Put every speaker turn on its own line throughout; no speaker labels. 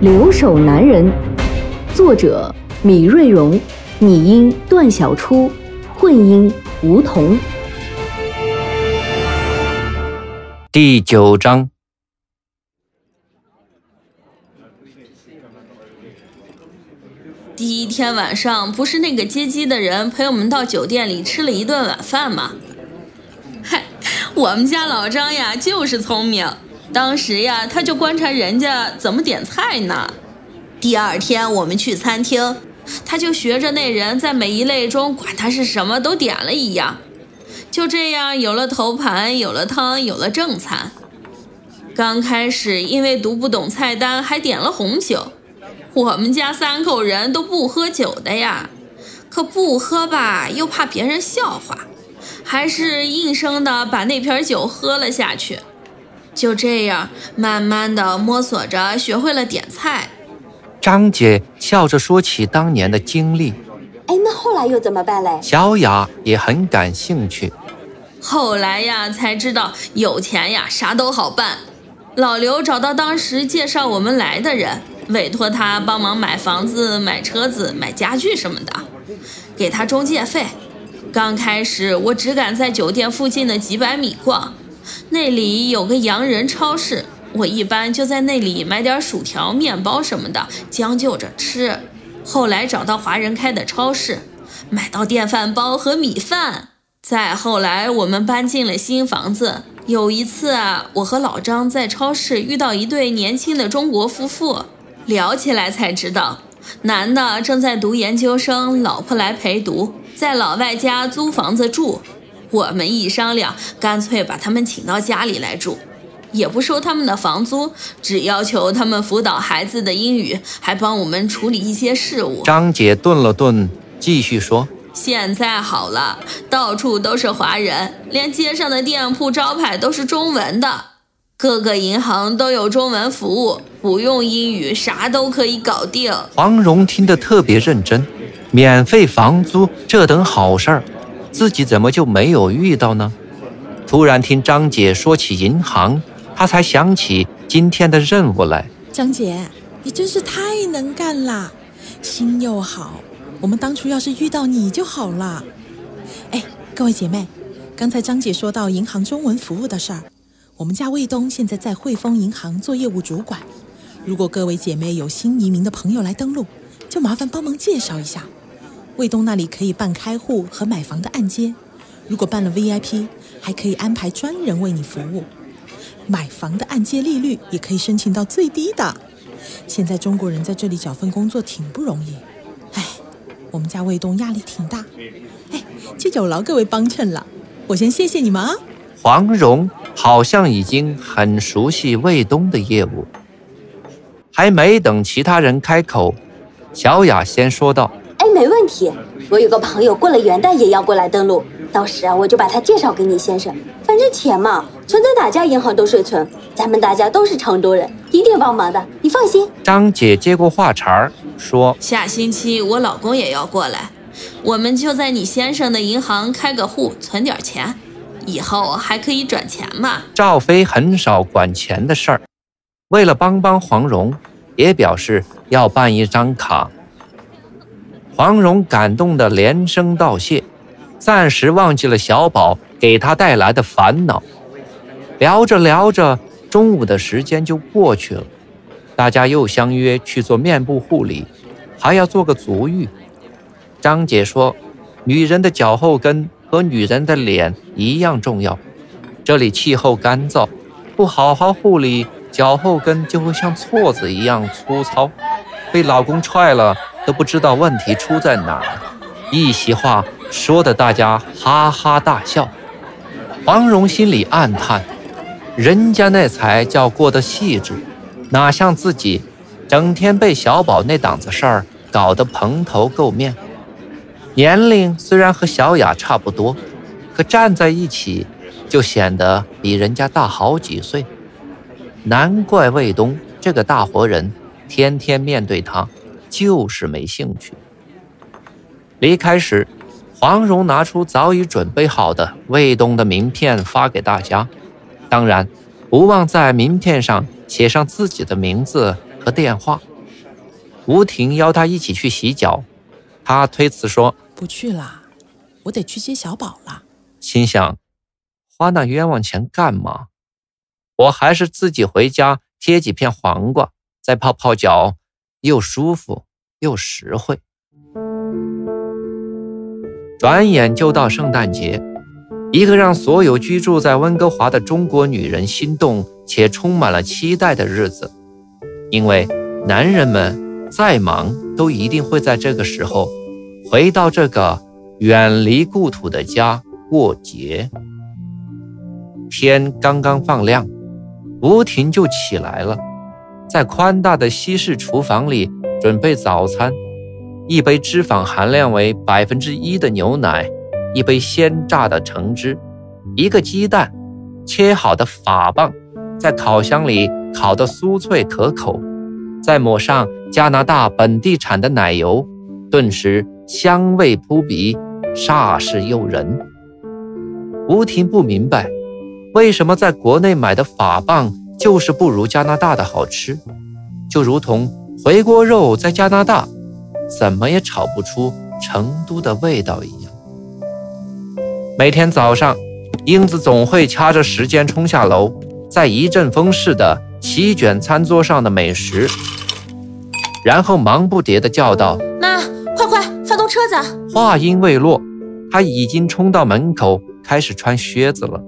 留守男人》，作者米瑞荣，拟音段小初，混音吴桐。
第九章。
第一天晚上，不是那个接机的人陪我们到酒店里吃了一顿晚饭吗？嗨，我们家老张呀，就是聪明。当时呀，他就观察人家怎么点菜呢。第二天我们去餐厅，他就学着那人在每一类中，管他是什么都点了一样。就这样，有了头盘，有了汤，有了正餐。刚开始因为读不懂菜单，还点了红酒。我们家三口人都不喝酒的呀，可不喝吧，又怕别人笑话，还是硬生的把那瓶酒喝了下去。就这样，慢慢的摸索着学会了点菜。
张姐笑着说起当年的经历。
哎，那后来又怎么办嘞？
小雅也很感兴趣。
后来呀，才知道有钱呀，啥都好办。老刘找到当时介绍我们来的人，委托他帮忙买房子、买车子、买家具什么的，给他中介费。刚开始我只敢在酒店附近的几百米逛。那里有个洋人超市，我一般就在那里买点薯条、面包什么的，将就着吃。后来找到华人开的超市，买到电饭煲和米饭。再后来，我们搬进了新房子。有一次啊，我和老张在超市遇到一对年轻的中国夫妇，聊起来才知道，男的正在读研究生，老婆来陪读，在老外家租房子住。我们一商量，干脆把他们请到家里来住，也不收他们的房租，只要求他们辅导孩子的英语，还帮我们处理一些事务。
张姐顿了顿，继续说：“
现在好了，到处都是华人，连街上的店铺招牌都是中文的，各个银行都有中文服务，不用英语，啥都可以搞定。”
黄蓉听得特别认真，免费房租这等好事儿。自己怎么就没有遇到呢？突然听张姐说起银行，她才想起今天的任务来。
张姐，你真是太能干了，心又好。我们当初要是遇到你就好了。哎，各位姐妹，刚才张姐说到银行中文服务的事儿，我们家卫东现在在汇丰银行做业务主管。如果各位姐妹有新移民的朋友来登录，就麻烦帮忙介绍一下。卫东那里可以办开户和买房的按揭，如果办了 VIP，还可以安排专人为你服务。买房的按揭利率也可以申请到最低的。现在中国人在这里找份工作挺不容易，哎，我们家卫东压力挺大，哎，就有劳各位帮衬了。我先谢谢你们啊。
黄蓉好像已经很熟悉卫东的业务，还没等其他人开口，小雅先说道。
哎，没问题。我有个朋友过了元旦也要过来登录，到时啊，我就把他介绍给你先生。反正钱嘛，存在哪家银行都是存，咱们大家都是成都人，一定帮忙的，你放心。
张姐接过话茬儿说：“
下星期我老公也要过来，我们就在你先生的银行开个户，存点钱，以后还可以转钱嘛。”
赵飞很少管钱的事儿，为了帮帮黄蓉，也表示要办一张卡。黄蓉感动的连声道谢，暂时忘记了小宝给她带来的烦恼。聊着聊着，中午的时间就过去了，大家又相约去做面部护理，还要做个足浴。张姐说：“女人的脚后跟和女人的脸一样重要，这里气候干燥，不好好护理，脚后跟就会像锉子一样粗糙，被老公踹了。”都不知道问题出在哪儿，一席话说的大家哈哈大笑。黄蓉心里暗叹：人家那才叫过得细致，哪像自己整天被小宝那档子事儿搞得蓬头垢面。年龄虽然和小雅差不多，可站在一起就显得比人家大好几岁。难怪卫东这个大活人天天面对他就是没兴趣。离开时，黄蓉拿出早已准备好的卫东的名片发给大家，当然不忘在名片上写上自己的名字和电话。吴婷邀他一起去洗脚，他推辞说
不去了，我得去接小宝了。
心想，花那冤枉钱干嘛？我还是自己回家贴几片黄瓜，再泡泡脚，又舒服又实惠。转眼就到圣诞节，一个让所有居住在温哥华的中国女人心动且充满了期待的日子。因为男人们再忙，都一定会在这个时候回到这个远离故土的家过节。天刚刚放亮。吴婷就起来了，在宽大的西式厨房里准备早餐：一杯脂肪含量为百分之一的牛奶，一杯鲜榨的橙汁，一个鸡蛋，切好的法棒，在烤箱里烤得酥脆可口，再抹上加拿大本地产的奶油，顿时香味扑鼻，煞是诱人。吴婷不明白。为什么在国内买的法棒就是不如加拿大的好吃？就如同回锅肉在加拿大，怎么也炒不出成都的味道一样。每天早上，英子总会掐着时间冲下楼，在一阵风似的席卷餐桌上的美食，然后忙不迭地叫道：“
妈，快快发动车子！”
话音未落，他已经冲到门口开始穿靴子了。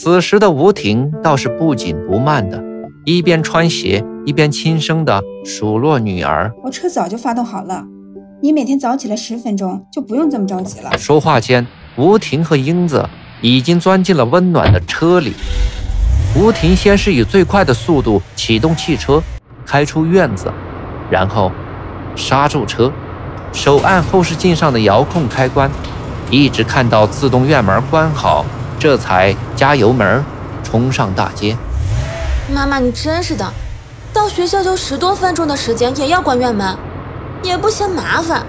此时的吴婷倒是不紧不慢的，一边穿鞋一边轻声的数落女儿：“
我车早就发动好了，你每天早起来十分钟，就不用这么着急了。”
说话间，吴婷和英子已经钻进了温暖的车里。吴婷先是以最快的速度启动汽车，开出院子，然后刹住车，手按后视镜上的遥控开关，一直看到自动院门关好。这才加油门，冲上大街。
妈妈，你真是的，到学校就十多分钟的时间，也要关院门，也不嫌麻烦，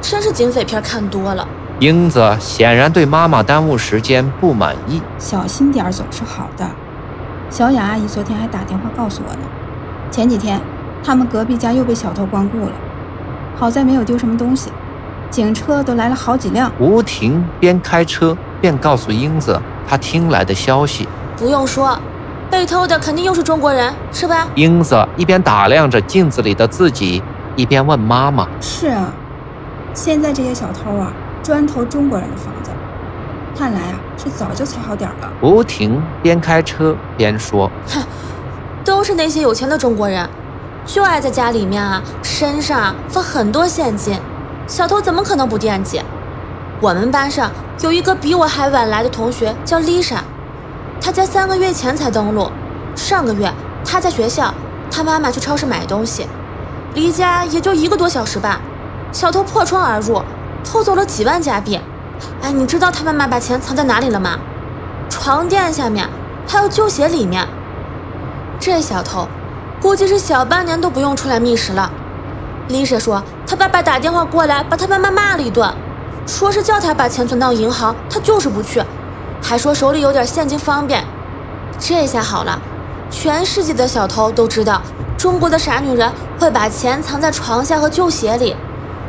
真是警匪片看多了。
英子显然对妈妈耽误时间不满意。
小心点总是好的。小雅阿姨昨天还打电话告诉我呢，前几天他们隔壁家又被小偷光顾了，好在没有丢什么东西，警车都来了好几辆。
吴婷边开车。便告诉英子他听来的消息。
不用说，被偷的肯定又是中国人，是吧？
英子一边打量着镜子里的自己，一边问妈妈：“
是啊，现在这些小偷啊，专偷中国人的房子，看来啊是早就踩好点了。”
吴婷边开车边说：“
哼，都是那些有钱的中国人，就爱在家里面啊，身上放很多现金，小偷怎么可能不惦记？”我们班上有一个比我还晚来的同学，叫丽莎，她在三个月前才登陆。上个月她在学校，她妈妈去超市买东西，离家也就一个多小时吧。小偷破窗而入，偷走了几万加币。哎，你知道他妈妈把钱藏在哪里了吗？床垫下面，还有旧鞋里面。这小偷估计是小半年都不用出来觅食了。丽莎说，她爸爸打电话过来，把她妈妈骂了一顿。说是叫他把钱存到银行，他就是不去，还说手里有点现金方便。这下好了，全世界的小偷都知道中国的傻女人会把钱藏在床下和旧鞋里，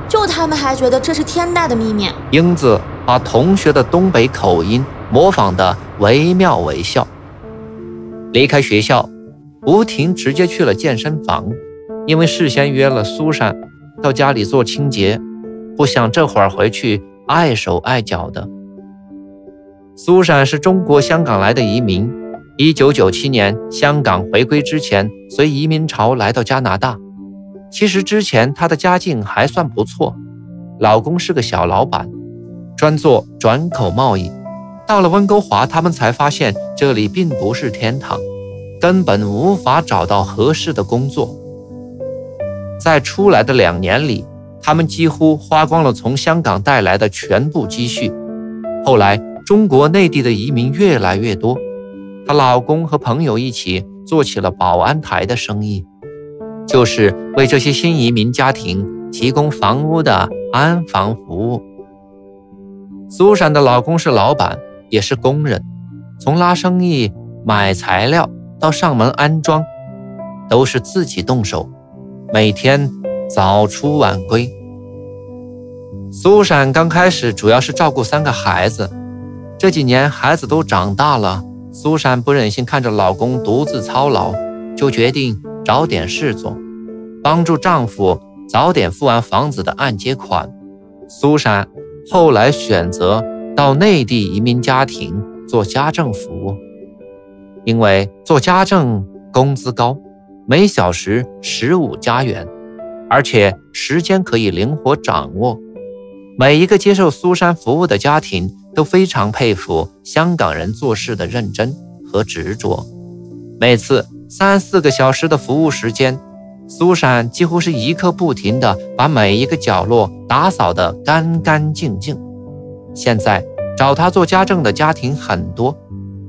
就他们还觉得这是天大的秘密。
英子把同学的东北口音模仿的惟妙惟肖。离开学校，吴婷直接去了健身房，因为事先约了苏珊到家里做清洁。不想这会儿回去碍手碍脚的。苏珊是中国香港来的移民，一九九七年香港回归之前，随移民潮来到加拿大。其实之前她的家境还算不错，老公是个小老板，专做转口贸易。到了温哥华，他们才发现这里并不是天堂，根本无法找到合适的工作。在出来的两年里，他们几乎花光了从香港带来的全部积蓄。后来，中国内地的移民越来越多，她老公和朋友一起做起了保安台的生意，就是为这些新移民家庭提供房屋的安防服务。苏珊的老公是老板，也是工人，从拉生意、买材料到上门安装，都是自己动手，每天早出晚归。苏珊刚开始主要是照顾三个孩子，这几年孩子都长大了，苏珊不忍心看着老公独自操劳，就决定找点事做，帮助丈夫早点付完房子的按揭款。苏珊。后来选择到内地移民家庭做家政服务，因为做家政工资高，每小时十五加元，而且时间可以灵活掌握。每一个接受苏珊服务的家庭都非常佩服香港人做事的认真和执着。每次三四个小时的服务时间。苏珊几乎是一刻不停地把每一个角落打扫得干干净净。现在找她做家政的家庭很多，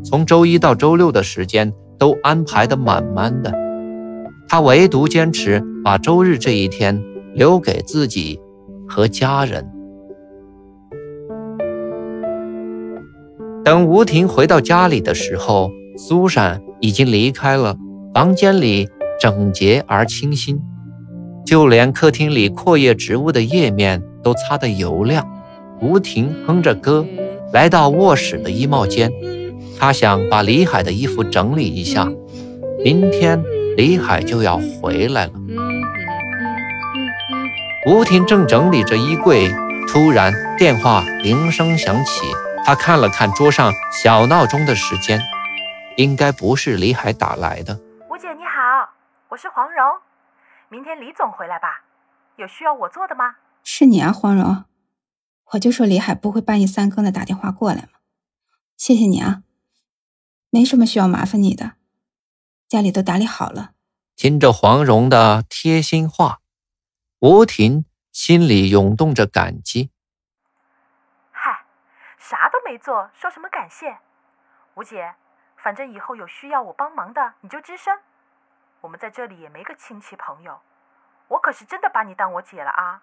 从周一到周六的时间都安排得满满的。她唯独坚持把周日这一天留给自己和家人。等吴婷回到家里的时候，苏珊已经离开了房间里。整洁而清新，就连客厅里阔叶植物的叶面都擦得油亮。吴婷哼着歌，来到卧室的衣帽间，她想把李海的衣服整理一下，明天李海就要回来了。吴婷正整理着衣柜，突然电话铃声响起，她看了看桌上小闹钟的时间，应该不是李海打来的。
吴姐你好我是黄蓉，明天李总回来吧？有需要我做的吗？
是你啊，黄蓉，我就说李海不会半夜三更的打电话过来嘛。谢谢你啊，没什么需要麻烦你的，家里都打理好了。
听着黄蓉的贴心话，吴婷心里涌动着感激。
嗨，啥都没做，说什么感谢？吴姐，反正以后有需要我帮忙的，你就吱声。我们在这里也没个亲戚朋友，我可是真的把你当我姐了啊！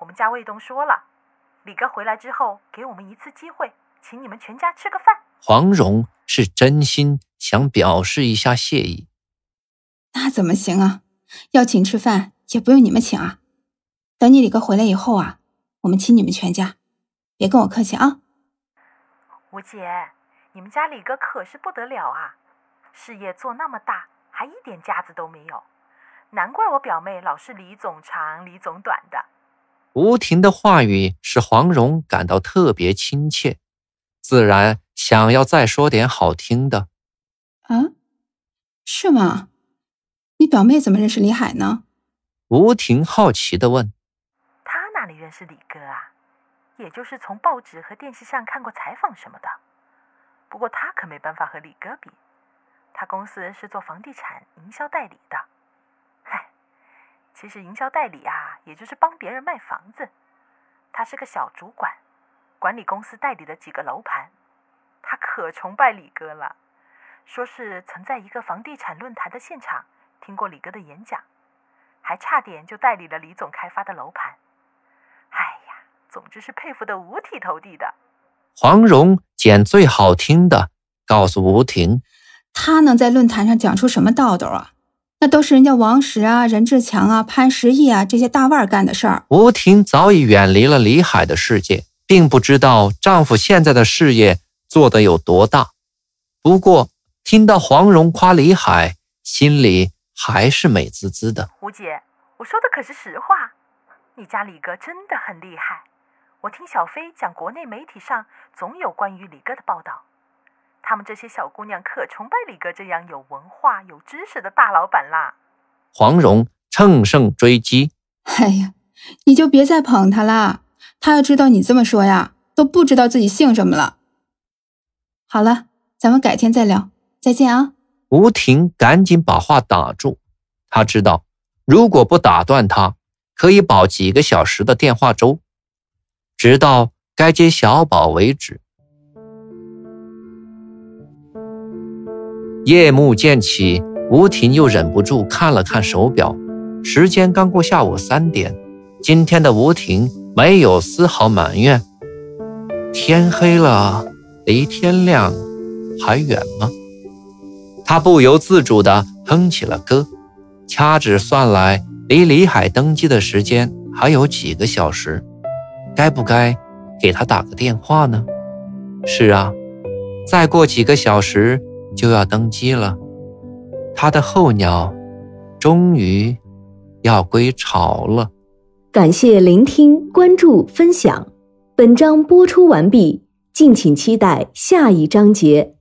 我们家卫东说了，李哥回来之后给我们一次机会，请你们全家吃个饭。
黄蓉是真心想表示一下谢意，
那怎么行啊？要请吃饭也不用你们请啊！等你李哥回来以后啊，我们请你们全家，别跟我客气啊！
吴姐，你们家李哥可是不得了啊，事业做那么大。还一点架子都没有，难怪我表妹老是李总长李总短的。
吴婷的话语使黄蓉感到特别亲切，自然想要再说点好听的。
啊，是吗？你表妹怎么认识李海呢？
吴婷好奇地问。
他哪里认识李哥啊？也就是从报纸和电视上看过采访什么的。不过他可没办法和李哥比。他公司是做房地产营销代理的，嗨，其实营销代理啊，也就是帮别人卖房子。他是个小主管，管理公司代理的几个楼盘。他可崇拜李哥了，说是曾在一个房地产论坛的现场听过李哥的演讲，还差点就代理了李总开发的楼盘。总之是佩服的五体投地的。
黄蓉捡最好听的，告诉吴婷。
他能在论坛上讲出什么道道啊？那都是人家王石啊、任志强啊、潘石屹啊这些大腕干的事儿。
吴婷早已远离了李海的世界，并不知道丈夫现在的事业做得有多大。不过听到黄蓉夸李海，心里还是美滋滋的。
吴姐，我说的可是实话，你家李哥真的很厉害。我听小飞讲，国内媒体上总有关于李哥的报道。他们这些小姑娘可崇拜李哥这样有文化、有知识的大老板啦。
黄蓉乘胜追击：“
哎呀，你就别再捧他啦。他要知道你这么说呀，都不知道自己姓什么了。”好了，咱们改天再聊，再见啊！
吴婷赶紧把话打住，她知道如果不打断他，可以保几个小时的电话粥，直到该接小宝为止。夜幕渐起，吴婷又忍不住看了看手表，时间刚过下午三点。今天的吴婷没有丝毫埋怨。天黑了，离天亮还远吗？他不由自主地哼起了歌。掐指算来，离李海登机的时间还有几个小时，该不该给他打个电话呢？是啊，再过几个小时。就要登机了，他的候鸟终于要归巢了。
感谢聆听、关注、分享，本章播出完毕，敬请期待下一章节。